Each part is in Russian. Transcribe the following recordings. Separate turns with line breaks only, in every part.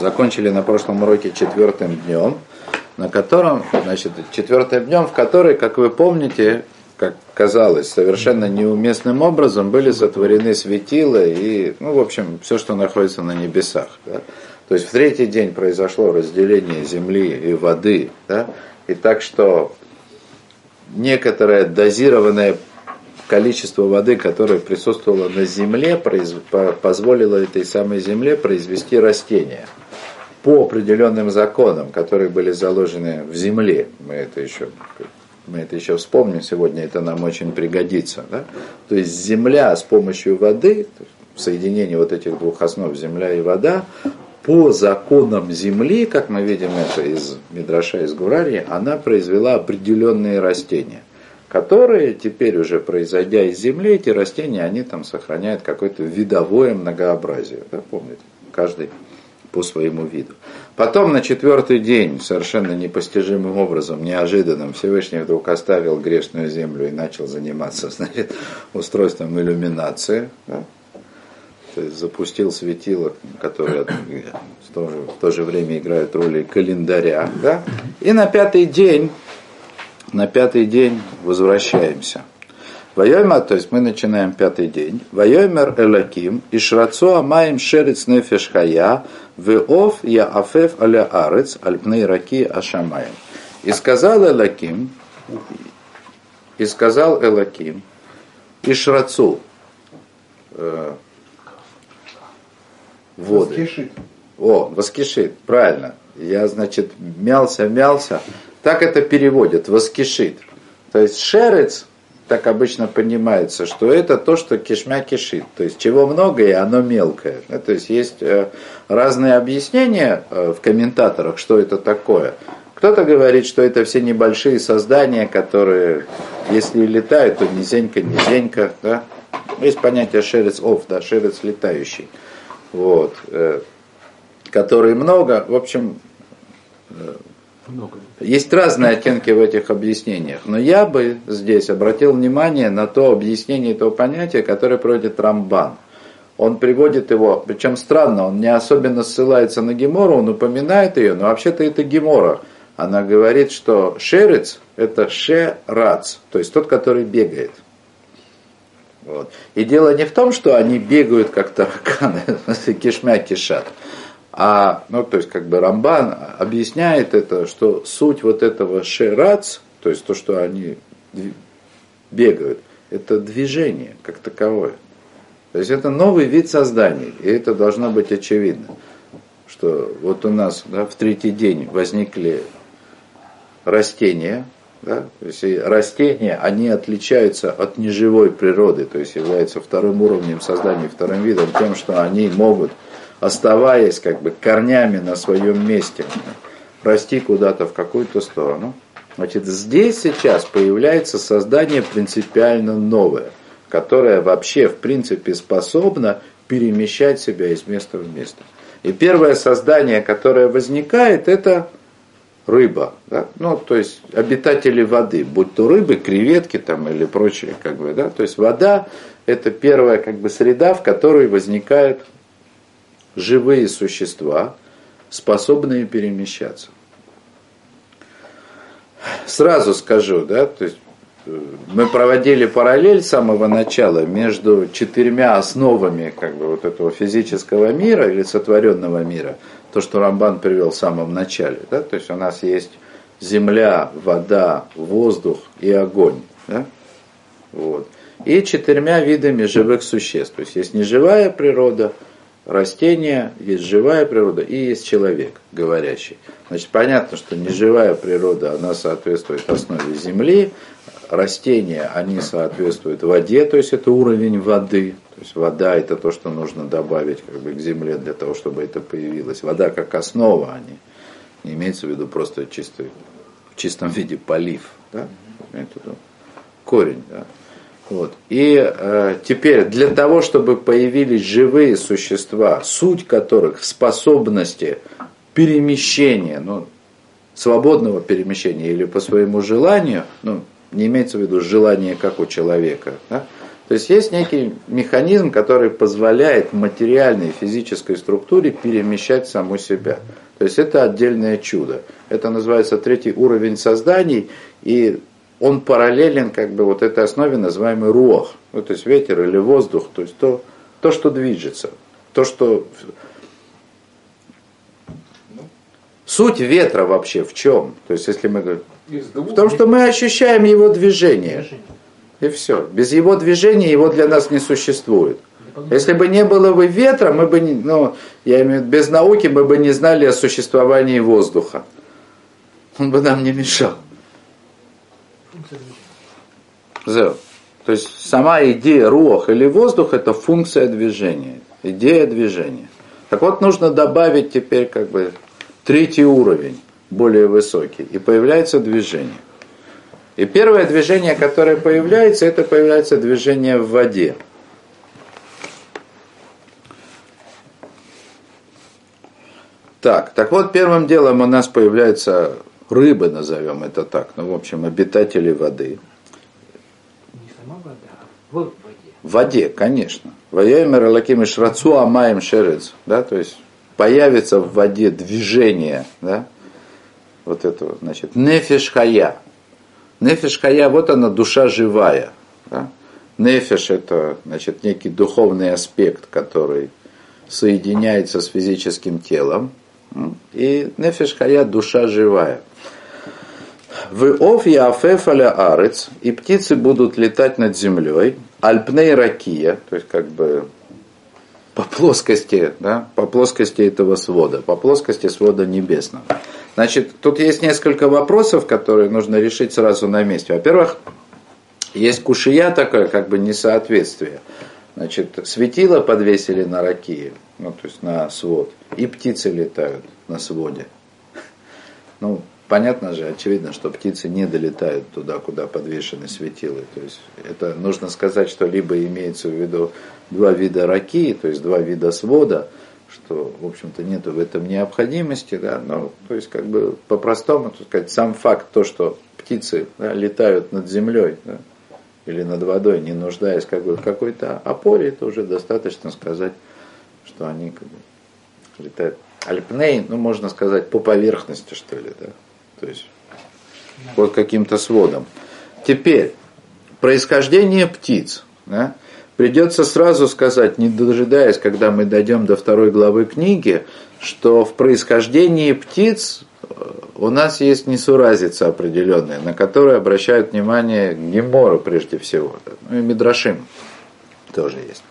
закончили на прошлом уроке четвертым днем, на котором, значит, четвертым днем, в который, как вы помните, как казалось, совершенно неуместным образом были сотворены светила и, ну, в общем, все, что находится на небесах. Да? То есть в третий день произошло разделение земли и воды, да? и так что некоторое дозированное количество воды, которое присутствовало на земле, позволило этой самой земле произвести растения по определенным законам, которые были заложены в земле. Мы это еще, мы это еще вспомним сегодня, это нам очень пригодится. Да? То есть земля с помощью воды, соединение вот этих двух основ, земля и вода, по законам земли, как мы видим это из Мидраша, из Гурарии, она произвела определенные растения которые теперь уже произойдя из земли, эти растения, они там сохраняют какое-то видовое многообразие. Да, помните? Каждый по своему виду. Потом на четвертый день, совершенно непостижимым образом, неожиданным, Всевышний вдруг оставил грешную землю и начал заниматься значит, устройством иллюминации. Да? То есть запустил светило, которое в то, же, в то же время играют роли календаря. Да? И на пятый день на пятый день возвращаемся. Вайомер, то есть мы начинаем пятый день. Вайомер Элаким, Ишрацо Амаим Шерец Нефеш Хая, Веов Я Афеф Аля Арец, Альпней Раки Ашамаем. И сказал Элаким, и сказал Элаким, Ишрацу, э, воды. Воскишит. О, воскишит, правильно. Я, значит, мялся, мялся, так это переводят, воскишит. То есть шерец, так обычно понимается, что это то, что кишмя кишит. То есть чего много и оно мелкое. Да, то есть есть э, разные объяснения э, в комментаторах, что это такое. Кто-то говорит, что это все небольшие создания, которые, если летают, то низенько, низенько. Да? Есть понятие шерец ов, да, шерец летающий. Вот. Э, которые много. В общем. Есть разные оттенки в этих объяснениях, но я бы здесь обратил внимание на то объяснение этого понятия, которое проводит Рамбан. Он приводит его, причем странно, он не особенно ссылается на Гемору, он упоминает ее, но вообще-то это Гемора. Она говорит, что шерец – это шерац, то есть тот, который бегает. Вот. И дело не в том, что они бегают как тараканы, кишмя кишат, а, ну, то есть, как бы Рамбан объясняет это, что суть вот этого шерац, то есть то, что они бегают, это движение как таковое. То есть это новый вид создания, и это должно быть очевидно, что вот у нас да, в третий день возникли растения, да, то есть растения, они отличаются от неживой природы, то есть являются вторым уровнем создания, вторым видом тем, что они могут оставаясь как бы корнями на своем месте, расти куда-то в какую-то сторону. Значит, здесь сейчас появляется создание принципиально новое, которое вообще в принципе способно перемещать себя из места в место. И первое создание, которое возникает, это рыба, да? ну, то есть обитатели воды, будь то рыбы, креветки там или прочее, как бы, да, то есть вода это первая как бы среда, в которой возникает живые существа, способные перемещаться. Сразу скажу, да, то есть э, мы проводили параллель с самого начала между четырьмя основами как бы, вот этого физического мира или сотворенного мира, то, что Рамбан привел в самом начале. Да? То есть у нас есть земля, вода, воздух и огонь. Да? Вот. И четырьмя видами живых существ. То есть есть неживая природа, растения, есть живая природа и есть человек, говорящий. Значит, понятно, что неживая природа, она соответствует основе земли, растения, они соответствуют воде, то есть это уровень воды, то есть вода это то, что нужно добавить как бы, к земле для того, чтобы это появилось. Вода как основа, а не, не имеется в виду просто чистый, в чистом виде полив, да? корень. Да? Вот. И э, теперь для того, чтобы появились живые существа, суть которых в способности перемещения, ну, свободного перемещения или по своему желанию, ну, не имеется в виду желание как у человека, да, То есть есть некий механизм, который позволяет материальной физической структуре перемещать саму себя. То есть это отдельное чудо. Это называется третий уровень созданий, и он параллелен как бы вот этой основе, называемой рух, ну, то есть ветер или воздух, то есть то, то, что движется, то, что... Суть ветра вообще в чем? То есть если мы говорим... В том, что мы ощущаем его движение. И все. Без его движения его для нас не существует. Если бы не было бы ветра, мы бы не, ну, я имею в виду, без науки мы бы не знали о существовании воздуха. Он бы нам не мешал. То есть сама идея рух или воздух это функция движения, идея движения. Так вот нужно добавить теперь как бы третий уровень, более высокий, и появляется движение. И первое движение, которое появляется, это появляется движение в воде. Так, так вот, первым делом у нас появляются рыбы, назовем это так, ну, в общем, обитатели воды.
Не сама вода, а в воде.
Конечно. Воемер Алаким и Шрацу Амаем Шерец, да, то есть появится в воде движение, да, вот это, значит, нефиш хая. Нефиш хая, вот она, душа живая. Да? Нефиш это, значит, некий духовный аспект, который соединяется с физическим телом. И нефиш хая, душа живая. В ов яфеф аля арец, и птицы будут летать над землей, альпней ракия, то есть как бы по плоскости, да, по плоскости этого свода, по плоскости свода небесного. Значит, тут есть несколько вопросов, которые нужно решить сразу на месте. Во-первых, есть кушия такое, как бы несоответствие. Значит, светило подвесили на ракии, ну, то есть на свод, и птицы летают на своде. Ну, понятно же, очевидно, что птицы не долетают туда, куда подвешены светилы. То есть это нужно сказать, что либо имеется в виду два вида ракии, то есть два вида свода, что, в общем-то, нет в этом необходимости, да, но, то есть, как бы, по-простому, так сказать, сам факт, то, что птицы да, летают над землей, да, или над водой, не нуждаясь как бы в какой-то опоре, это уже достаточно сказать, что они как бы летают. Альпней, ну, можно сказать, по поверхности, что ли, да, то есть, под каким-то сводом. Теперь, происхождение птиц, да, Придется сразу сказать, не дожидаясь, когда мы дойдем до второй главы книги, что в происхождении птиц э, у нас есть несуразица определенная, на которую обращают внимание Гемора прежде всего, ну и Мидрашим тоже есть.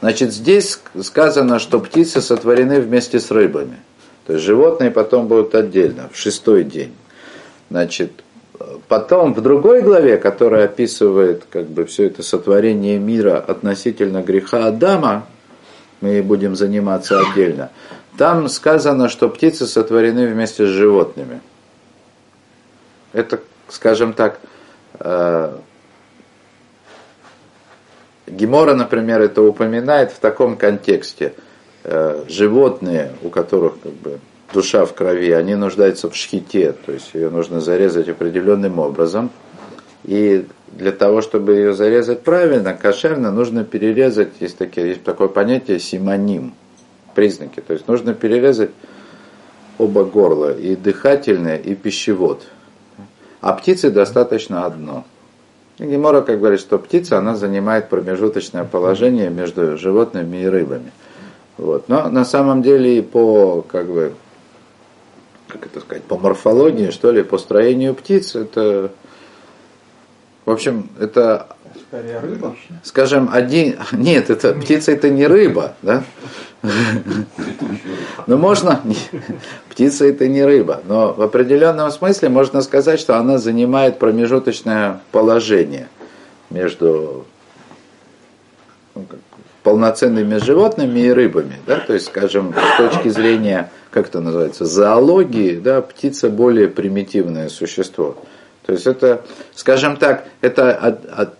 Значит, здесь сказано, что птицы сотворены вместе с рыбами. То есть животные потом будут отдельно, в шестой день. Значит, Потом в другой главе, которая описывает как бы все это сотворение мира относительно греха Адама, мы будем заниматься отдельно, там сказано, что птицы сотворены вместе с животными. Это, скажем так, э, Гемора, например, это упоминает в таком контексте. Э, животные, у которых как бы душа в крови, они нуждаются в шхите, то есть ее нужно зарезать определенным образом. И для того, чтобы ее зарезать правильно, кошерно, нужно перерезать, есть, такие, есть такое понятие симоним, признаки. То есть нужно перерезать оба горла, и дыхательное, и пищевод. А птицы достаточно одно. И Гемора, как говорит, что птица, она занимает промежуточное положение между животными и рыбами. Вот. Но на самом деле по как бы, как это сказать, по морфологии, что ли, по строению птиц, это, в общем, это,
рыба?
скажем, один, нет, это птица это не рыба, да? Ну можно, птица это не рыба, но в определенном смысле можно сказать, что она занимает промежуточное положение между ну, как, полноценными животными и рыбами, да, то есть, скажем, с точки зрения как это называется, зоологии, да, птица более примитивное существо. То есть это, скажем так, это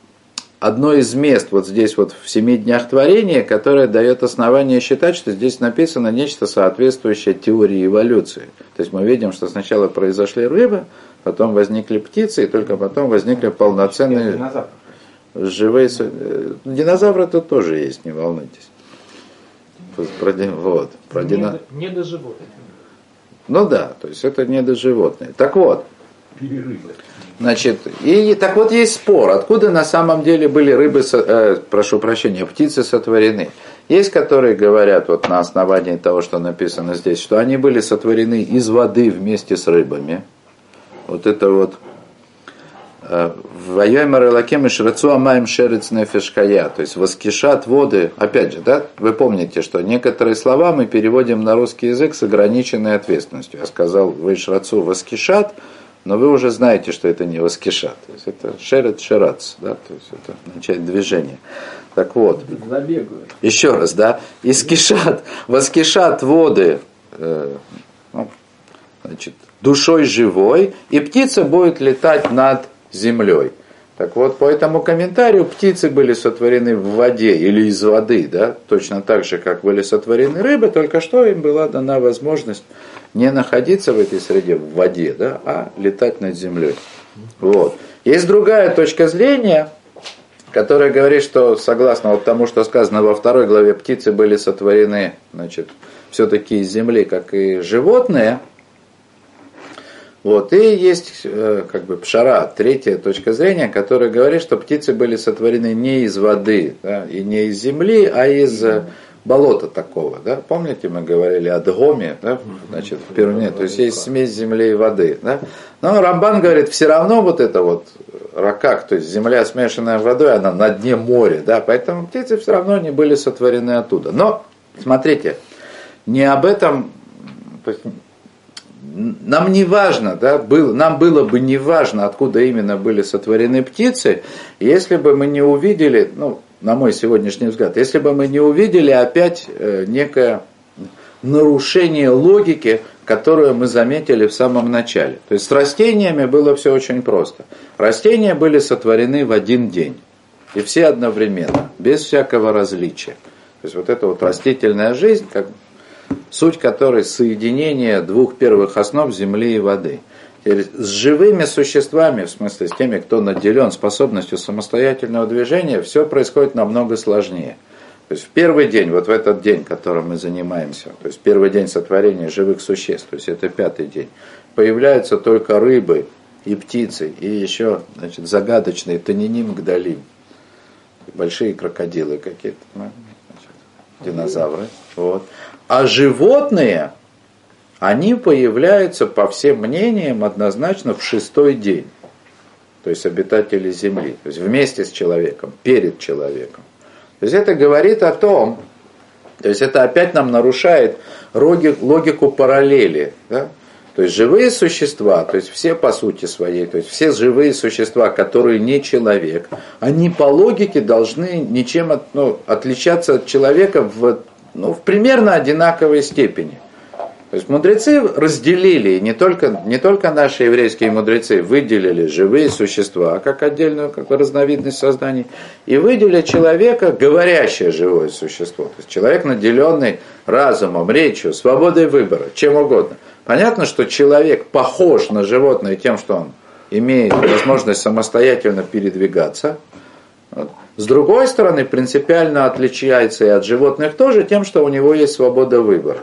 одно из мест вот здесь вот в семи днях творения, которое дает основание считать, что здесь написано нечто соответствующее теории эволюции. То есть мы видим, что сначала произошли рыбы, потом возникли птицы, и только потом возникли полноценные... живые... э, Динозавры тут тоже есть, не волнуйтесь. Про, вот, про
Не, не до животных.
Ну да, то есть это недоживотные. Так вот. Значит, и так вот есть спор, откуда на самом деле были рыбы, э, прошу прощения, птицы сотворены. Есть, которые говорят вот на основании того, что написано здесь, что они были сотворены из воды вместе с рыбами. Вот это вот Вайомер Элакем и Шрацу Амаем Шерец Нефешкая, то есть воскишат воды, опять же, да, вы помните, что некоторые слова мы переводим на русский язык с ограниченной ответственностью. Я сказал, вы Шрацу воскишат, но вы уже знаете, что это не воскишат. То есть это шерет шерац, да, то есть это означает движение. Так вот,
Забегают.
еще раз, да, искишат, воскишат воды, э, ну, значит, душой живой, и птица будет летать над землей. Так вот, по этому комментарию птицы были сотворены в воде или из воды, да, точно так же, как были сотворены рыбы, только что им была дана возможность не находиться в этой среде в воде, да, а летать над землей. Вот. Есть другая точка зрения, которая говорит, что согласно вот тому, что сказано во второй главе, птицы были сотворены, значит, все-таки из земли, как и животные. Вот. И есть э, как бы пшара, третья точка зрения, которая говорит, что птицы были сотворены не из воды да, и не из земли, а из э, болота такого. Да? Помните, мы говорили о дгоме, да? значит, в Перуне, то есть есть смесь земли и воды. Да? Но Рамбан говорит, все равно вот это вот ракак, то есть земля, смешанная водой, она на дне моря, да? поэтому птицы все равно не были сотворены оттуда. Но, смотрите, не об этом, то есть, нам не важно, да, был, нам было бы не важно, откуда именно были сотворены птицы, если бы мы не увидели, ну, на мой сегодняшний взгляд, если бы мы не увидели опять э, некое нарушение логики, которую мы заметили в самом начале. То есть с растениями было все очень просто. Растения были сотворены в один день. И все одновременно, без всякого различия. То есть вот эта вот растительная жизнь, как суть которой соединение двух первых основ земли и воды. С живыми существами, в смысле с теми, кто наделен способностью самостоятельного движения, все происходит намного сложнее. То есть в первый день, вот в этот день, которым мы занимаемся, то есть первый день сотворения живых существ, то есть это пятый день, появляются только рыбы и птицы, и еще значит, загадочные таниним гдалим, большие крокодилы какие-то, ну, значит, динозавры. Вот. А животные, они появляются, по всем мнениям, однозначно в шестой день. То есть обитатели Земли. То есть вместе с человеком, перед человеком. То есть это говорит о том, то есть это опять нам нарушает логику параллели. Да? То есть живые существа, то есть все по сути своей, то есть все живые существа, которые не человек, они по логике должны ничем от, ну, отличаться от человека в ну, в примерно одинаковой степени. То есть мудрецы разделили, не только, не только наши еврейские мудрецы выделили живые существа, как отдельную как разновидность созданий, и выделили человека, говорящее живое существо. То есть человек, наделенный разумом, речью, свободой выбора, чем угодно. Понятно, что человек похож на животное тем, что он имеет возможность самостоятельно передвигаться. Вот. С другой стороны, принципиально отличается и от животных тоже тем, что у него есть свобода выбора.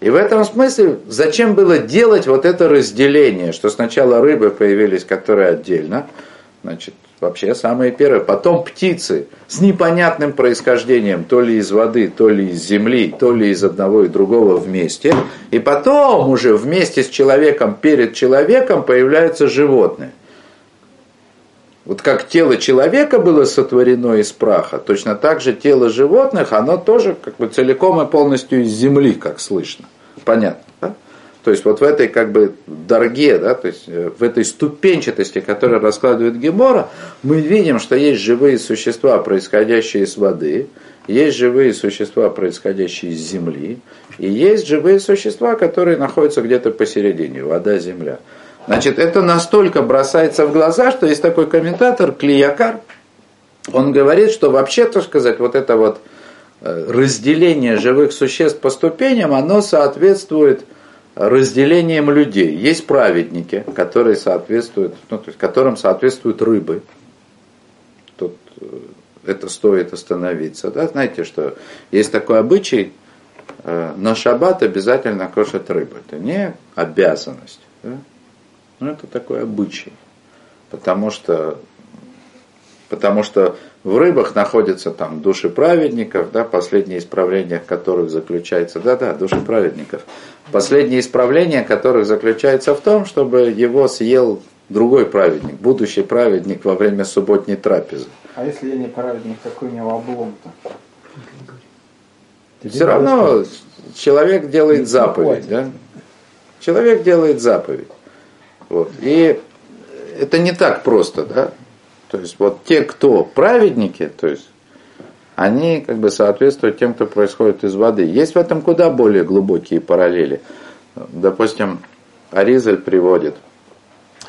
И в этом смысле, зачем было делать вот это разделение, что сначала рыбы появились, которые отдельно, значит, вообще самые первые, потом птицы с непонятным происхождением, то ли из воды, то ли из земли, то ли из одного и другого вместе, и потом уже вместе с человеком, перед человеком появляются животные. Вот как тело человека было сотворено из праха, точно так же тело животных, оно тоже как бы целиком и полностью из земли, как слышно. Понятно, да? То есть вот в этой как бы дороге, да, то есть в этой ступенчатости, которую раскладывает Гемора, мы видим, что есть живые существа, происходящие из воды, есть живые существа, происходящие из земли, и есть живые существа, которые находятся где-то посередине, вода, земля. Значит, это настолько бросается в глаза, что есть такой комментатор Клиякар, он говорит, что вообще, то сказать, вот это вот разделение живых существ по ступеням, оно соответствует разделением людей. Есть праведники, которые соответствуют, ну, то есть, которым соответствуют рыбы. Тут э, это стоит остановиться. Да? Знаете, что есть такой обычай, э, на шаббат обязательно кушать рыбу. Это не обязанность. Да? Но это такой обычай. Потому что, потому что в рыбах находятся там души праведников, да, последнее исправление которых заключается, да-да, души праведников. Последнее исправление которых заключается в том, чтобы его съел другой праведник, будущий праведник во время субботней трапезы.
А если я не праведник, какой у него облом-то?
Все равно человек делает заповедь, да? Человек делает заповедь. Вот. И это не так просто, да? То есть вот те, кто праведники, то есть они как бы соответствуют тем, кто происходит из воды. Есть в этом куда более глубокие параллели. Допустим, Аризаль приводит –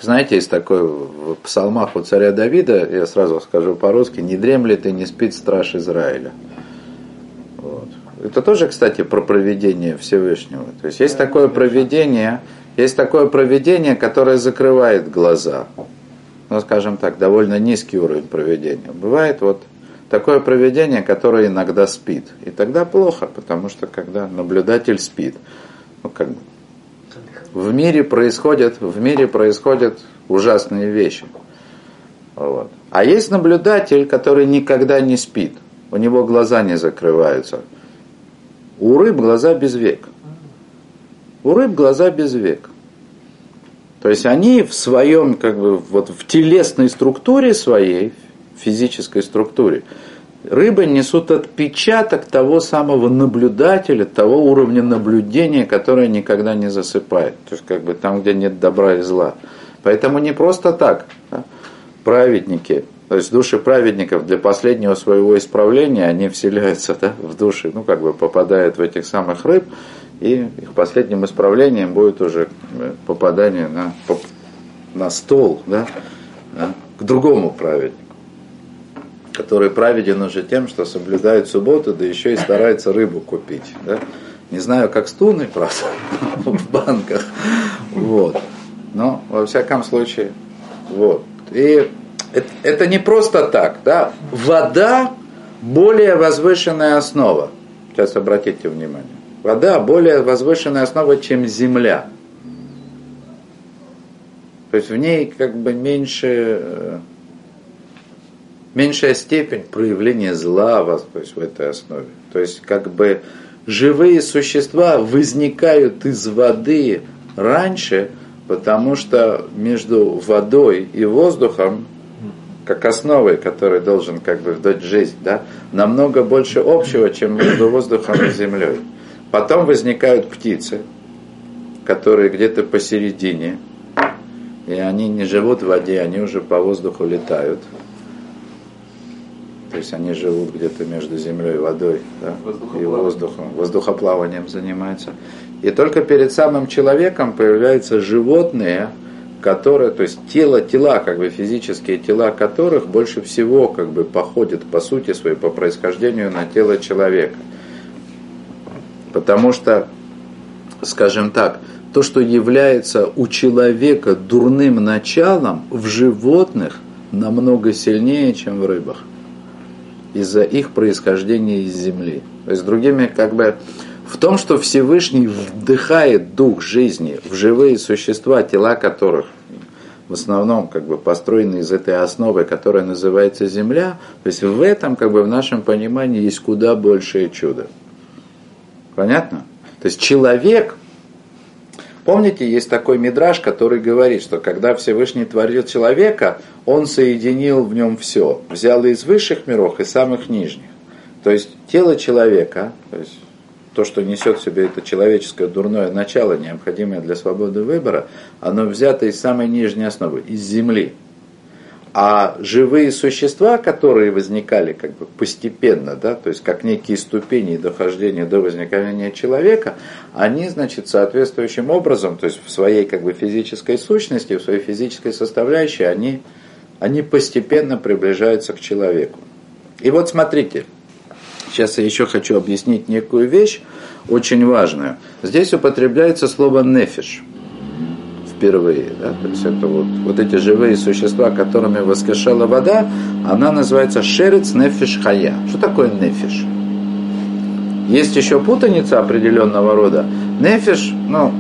знаете, есть такой в псалмах у царя Давида, я сразу скажу по-русски, не дремлет и не спит страж Израиля. Вот. Это тоже, кстати, про проведение Всевышнего. То есть есть такое проведение, есть такое проведение, которое закрывает глаза. Ну, скажем так, довольно низкий уровень проведения. Бывает вот такое проведение, которое иногда спит. И тогда плохо, потому что когда наблюдатель спит, ну, как бы, в мире происходят, в мире происходят ужасные вещи. Вот. А есть наблюдатель, который никогда не спит. У него глаза не закрываются. У рыб глаза без век. У рыб глаза без век. То есть они в своем, как бы, вот в телесной структуре своей, физической структуре, Рыбы несут отпечаток того самого наблюдателя, того уровня наблюдения, которое никогда не засыпает. То есть как бы там, где нет добра и зла. Поэтому не просто так. Да? Праведники, то есть души праведников для последнего своего исправления, они вселяются да, в души, ну как бы попадают в этих самых рыб, и их последним исправлением будет уже э, попадание на, на стол да, да, к другому праведнику который праведен уже тем, что соблюдает субботу, да еще и старается рыбу купить. Да? Не знаю, как стуны, правда, в банках. Вот. Но, во всяком случае, вот. И это, это не просто так, да. Вода более возвышенная основа. Сейчас обратите внимание. Вода более возвышенная основа, чем земля. То есть в ней как бы меньше э, меньшая степень проявления зла то есть в этой основе. То есть как бы живые существа возникают из воды раньше, потому что между водой и воздухом, как основой, который должен как бы дать жизнь, да, намного больше общего, чем между воздухом и землей. Потом возникают птицы, которые где-то посередине, и они не живут в воде, они уже по воздуху летают то есть они живут где-то между землей и водой, да, и воздухом, воздухоплаванием занимаются. И только перед самым человеком появляются животные, которые, то есть тело, тела, как бы физические тела которых больше всего как бы походят по сути своей, по происхождению на тело человека. Потому что, скажем так, то, что является у человека дурным началом, в животных намного сильнее, чем в рыбах из-за их происхождения из земли. То есть, другими, как бы, в том, что Всевышний вдыхает дух жизни в живые существа, тела которых в основном как бы построены из этой основы, которая называется Земля, то есть в этом, как бы в нашем понимании, есть куда большее чудо. Понятно? То есть человек Помните, есть такой мидраж, который говорит, что когда Всевышний творил человека, он соединил в нем все. Взял из высших миров и самых нижних. То есть тело человека, то есть то, что несет в себе это человеческое дурное начало, необходимое для свободы выбора, оно взято из самой нижней основы, из земли. А живые существа, которые возникали как бы постепенно, да, то есть как некие ступени дохождения до возникновения человека, они, значит, соответствующим образом, то есть в своей как бы физической сущности, в своей физической составляющей, они, они постепенно приближаются к человеку. И вот смотрите, сейчас я еще хочу объяснить некую вещь, очень важную. Здесь употребляется слово «нефиш» впервые. Да? То есть это вот, вот эти живые существа, которыми воскрешала вода, она называется шерец нефиш хая. Что такое нефиш? Есть еще путаница определенного рода. Нефиш, ну,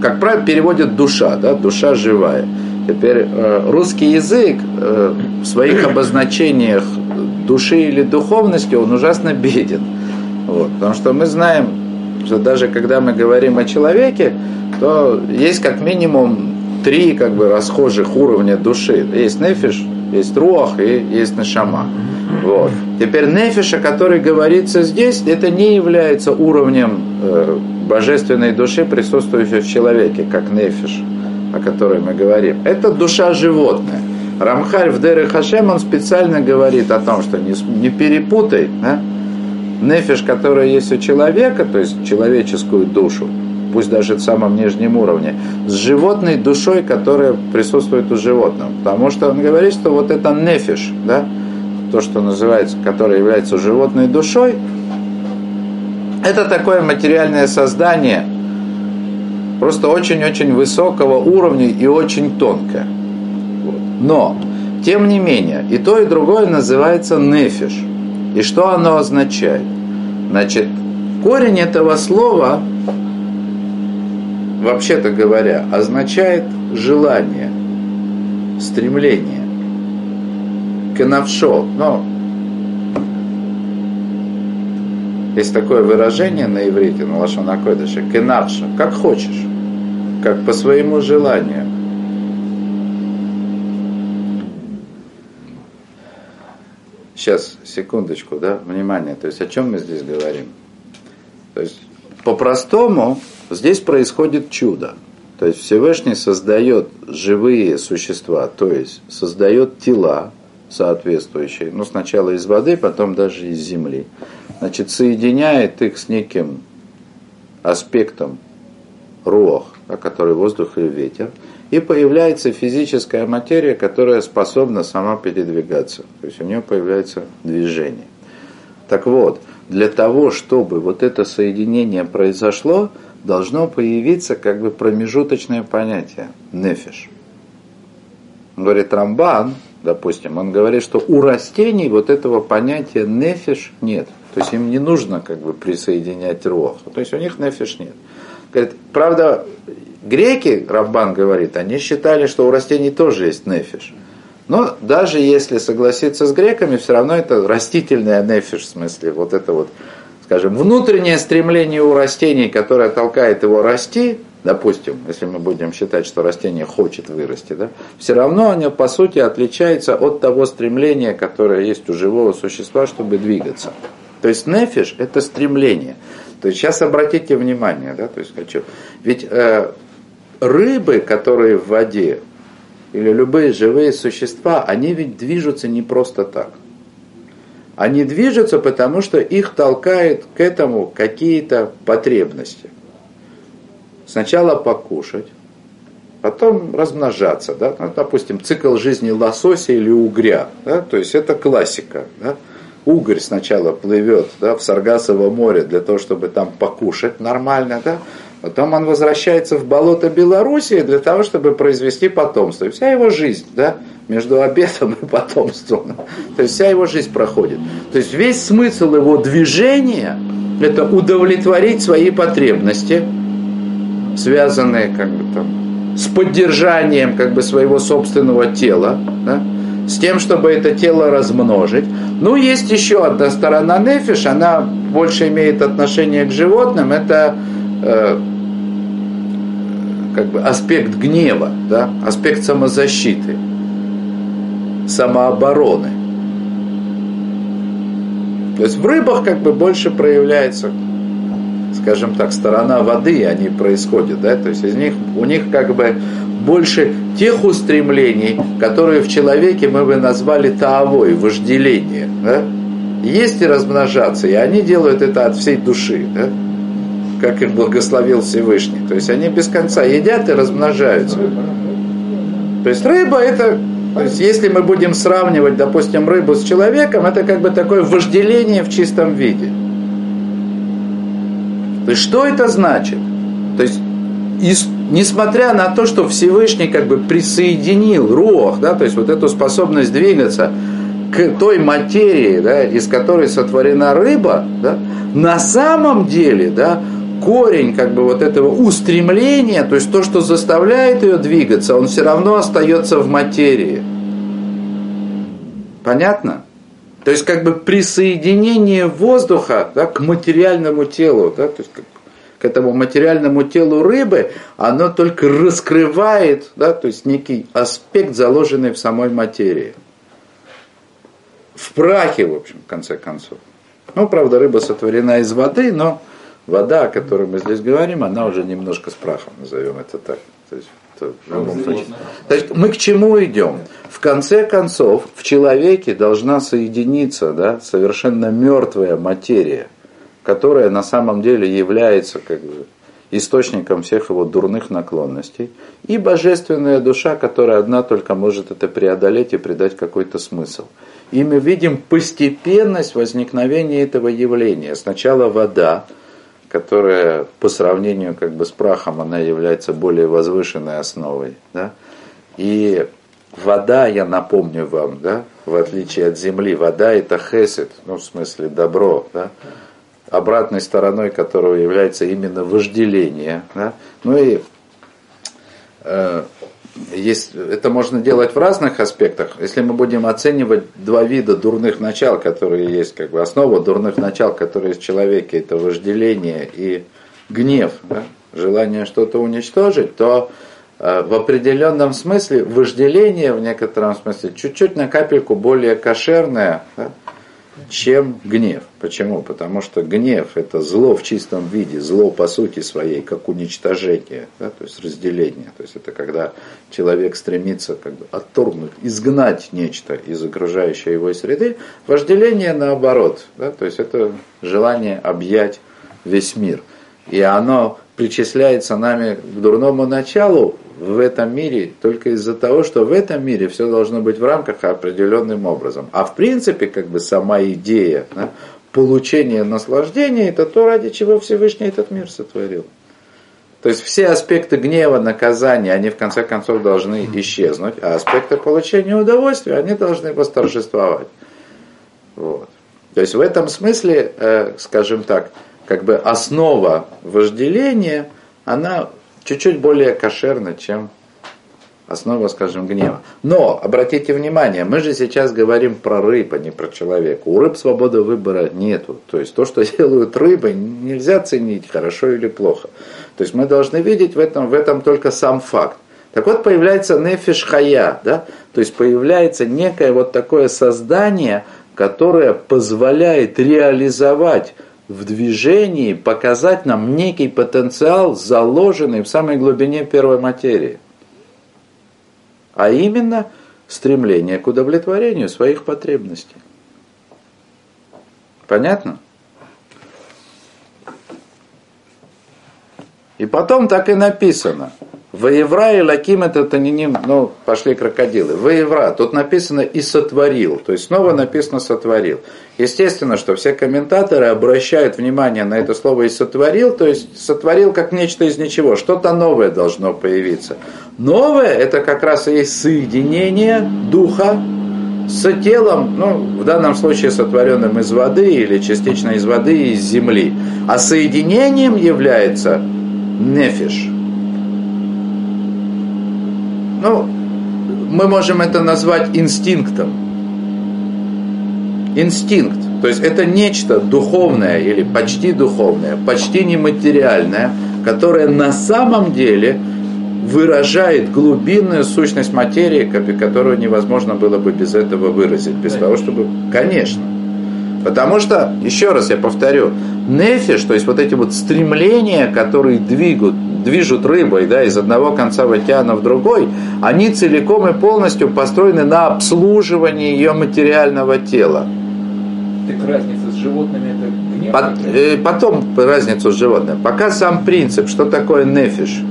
как правило, переводит душа, да, душа живая. Теперь э, русский язык э, в своих обозначениях души или духовности, он ужасно беден. Вот, потому что мы знаем, что даже когда мы говорим о человеке, то есть как минимум три как бы расхожих уровня души. Есть нефиш, есть руах и есть нашама. Вот. Теперь нефиш, о которой говорится здесь, это не является уровнем э, божественной души, присутствующей в человеке, как нефиш, о которой мы говорим. Это душа животное. Рамхаль в Дере Хашем, он специально говорит о том, что не, не перепутай да? Нефиш, которая есть у человека, то есть человеческую душу, пусть даже в самом нижнем уровне, с животной душой, которая присутствует у животного. Потому что он говорит, что вот это нефиш, да, то, что называется, которое является животной душой, это такое материальное создание, просто очень-очень высокого уровня и очень тонкое. Но, тем не менее, и то, и другое называется нефиш. И что оно означает? Значит, корень этого слова, вообще-то говоря, означает желание, стремление. Кенавшо, ну, есть такое выражение на иврите, на лашонакодыше, кенавша, как хочешь, как по своему желанию. Сейчас, секундочку, да, внимание, то есть о чем мы здесь говорим? То есть по-простому здесь происходит чудо. То есть Всевышний создает живые существа, то есть создает тела соответствующие, ну сначала из воды, потом даже из земли значит, соединяет их с неким аспектом рух, который воздух или ветер, и появляется физическая материя, которая способна сама передвигаться. То есть у нее появляется движение. Так вот, для того, чтобы вот это соединение произошло, должно появиться как бы промежуточное понятие – нефиш. Говорит Рамбан, допустим, он говорит, что у растений вот этого понятия нефиш нет. То есть им не нужно как бы присоединять рох. То есть у них нефиш нет. Говорит, правда, греки, Раббан говорит, они считали, что у растений тоже есть нефиш. Но даже если согласиться с греками, все равно это растительная нефиш, в смысле, вот это вот, скажем, внутреннее стремление у растений, которое толкает его расти, допустим, если мы будем считать, что растение хочет вырасти, да, все равно оно по сути отличается от того стремления, которое есть у живого существа, чтобы двигаться. То есть нефиш – это стремление. То есть сейчас обратите внимание, да, то есть хочу. Ведь э, рыбы, которые в воде, или любые живые существа, они ведь движутся не просто так. Они движутся, потому что их толкает к этому какие-то потребности. Сначала покушать, потом размножаться. Да? Ну, допустим, цикл жизни лосося или угря. Да? То есть это классика. Да? угорь сначала плывет да, в Саргасово море для того, чтобы там покушать нормально, да, потом он возвращается в болото Белоруссии для того, чтобы произвести потомство. И вся его жизнь, да, между обедом и потомством. То есть вся его жизнь проходит. То есть весь смысл его движения – это удовлетворить свои потребности, связанные как бы там с поддержанием как бы своего собственного тела, да, с тем, чтобы это тело размножить. Ну, есть еще одна сторона нефиш, она больше имеет отношение к животным, это э, как бы аспект гнева, да, аспект самозащиты, самообороны. То есть в рыбах как бы больше проявляется, скажем так, сторона воды, они происходят, да, то есть из них, у них как бы больше тех устремлений, которые в человеке мы бы назвали таовой, вожделение. Да? Есть и размножаться, и они делают это от всей души, да? Как их благословил Всевышний. То есть они без конца едят и размножаются. То есть рыба это, то есть если мы будем сравнивать, допустим, рыбу с человеком, это как бы такое вожделение в чистом виде. То есть что это значит? То есть несмотря на то, что Всевышний как бы присоединил рух, да, то есть вот эту способность двигаться к той материи, да, из которой сотворена рыба, да, на самом деле, да, корень как бы вот этого устремления, то есть то, что заставляет ее двигаться, он все равно остается в материи. Понятно? То есть как бы присоединение воздуха да, к материальному телу, да, то есть как, к этому материальному телу рыбы, оно только раскрывает, да, то есть некий аспект, заложенный в самой материи. В прахе, в общем, в конце концов. Ну, правда, рыба сотворена из воды, но вода, о которой мы здесь говорим, она уже немножко с прахом, назовем это так. То есть, это в любом случае. То есть мы к чему идем? В конце концов, в человеке должна соединиться да, совершенно мертвая материя – которая на самом деле является как бы, источником всех его дурных наклонностей, и божественная душа, которая одна только может это преодолеть и придать какой-то смысл. И мы видим постепенность возникновения этого явления. Сначала вода, которая по сравнению как бы с прахом, она является более возвышенной основой. Да? И вода, я напомню вам, да, в отличие от земли, вода это хесед, ну в смысле добро, да, обратной стороной которого является именно вожделение. Да? Ну и э, есть, это можно делать в разных аспектах. Если мы будем оценивать два вида дурных начал, которые есть, как бы основа дурных начал, которые есть в человеке, это вожделение и гнев, да? желание что-то уничтожить, то э, в определенном смысле вожделение в некотором смысле чуть-чуть на капельку более кошерное, да? Чем гнев. Почему? Потому что гнев – это зло в чистом виде, зло по сути своей, как уничтожение, да, то есть разделение. То есть это когда человек стремится как бы отторгнуть, изгнать нечто из окружающей его среды. Вожделение наоборот, да, то есть это желание объять весь мир. И оно причисляется нами к дурному началу в этом мире только из-за того, что в этом мире все должно быть в рамках определенным образом. А в принципе, как бы сама идея да, получения наслаждения, это то, ради чего Всевышний этот мир сотворил. То есть все аспекты гнева, наказания, они в конце концов должны исчезнуть, а аспекты получения удовольствия, они должны восторжествовать. Вот. То есть в этом смысле, э, скажем так, как бы основа вожделения, она чуть-чуть более кошерна, чем основа, скажем, гнева. Но, обратите внимание, мы же сейчас говорим про рыб, а не про человека. У рыб свободы выбора нету. То есть то, что делают рыбы, нельзя ценить, хорошо или плохо. То есть мы должны видеть в этом, в этом только сам факт. Так вот появляется нефиш хая, да? то есть появляется некое вот такое создание, которое позволяет реализовать в движении показать нам некий потенциал, заложенный в самой глубине первой материи. А именно стремление к удовлетворению своих потребностей. Понятно? И потом так и написано – Воевра и Лаким это Таниним, ну, пошли крокодилы. Воевра, тут написано и сотворил, то есть снова написано сотворил. Естественно, что все комментаторы обращают внимание на это слово и сотворил, то есть сотворил как нечто из ничего, что-то новое должно появиться. Новое это как раз и соединение духа с телом, ну, в данном случае сотворенным из воды или частично из воды и из земли. А соединением является нефиш – ну, мы можем это назвать инстинктом. Инстинкт. То есть это нечто духовное или почти духовное, почти нематериальное, которое на самом деле выражает глубинную сущность материи, которую невозможно было бы без этого выразить, без того, чтобы... Конечно. Потому что, еще раз я повторю, нефиш, то есть вот эти вот стремления, которые двигают, движут рыбой да, из одного конца океана в другой, они целиком и полностью построены на обслуживании ее материального тела.
Так разница с животными это гнев?
По, э, потом разницу с животными. Пока сам принцип, что такое нефиш.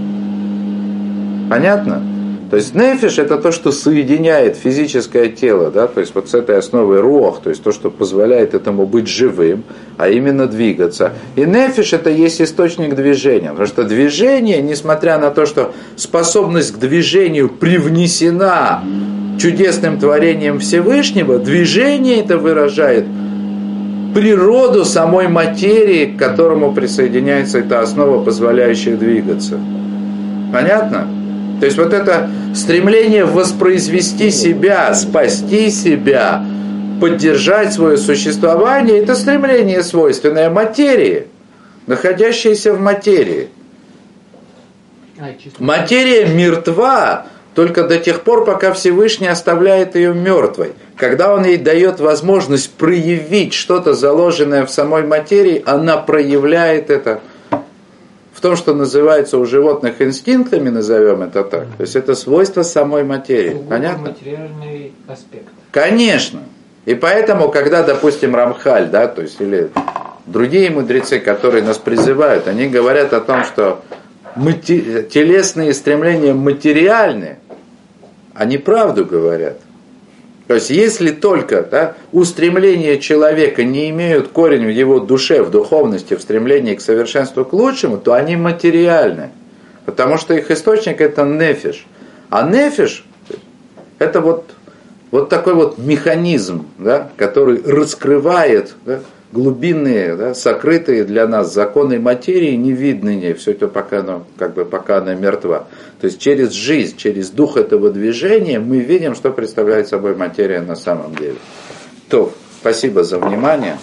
Понятно? То есть нефиш это то, что соединяет физическое тело, да, то есть вот с этой основой рох, то есть то, что позволяет этому быть живым, а именно двигаться. И нефиш это есть источник движения, потому что движение, несмотря на то, что способность к движению привнесена чудесным творением Всевышнего, движение это выражает природу самой материи, к которому присоединяется эта основа, позволяющая двигаться. Понятно? То есть вот это стремление воспроизвести себя, спасти себя, поддержать свое существование, это стремление свойственное материи, находящееся в материи. Материя мертва только до тех пор, пока Всевышний оставляет ее мертвой. Когда он ей дает возможность проявить что-то заложенное в самой материи, она проявляет это в том, что называется у животных инстинктами, назовем это так. То есть это свойство самой материи. Сугубо Понятно?
материальный аспект.
Конечно. И поэтому, когда, допустим, Рамхаль, да, то есть или другие мудрецы, которые нас призывают, они говорят о том, что телесные стремления материальны, они правду говорят. То есть, если только да, устремления человека не имеют корень в его душе, в духовности, в стремлении к совершенству к лучшему, то они материальны. Потому что их источник это нефиш. А нефиш это вот, вот такой вот механизм, да, который раскрывает да, глубинные, да, сокрытые для нас законы материи, не видны ей, все это пока она, как бы, пока она мертва. То есть через жизнь, через дух этого движения мы видим, что представляет собой материя на самом деле. То, спасибо за внимание.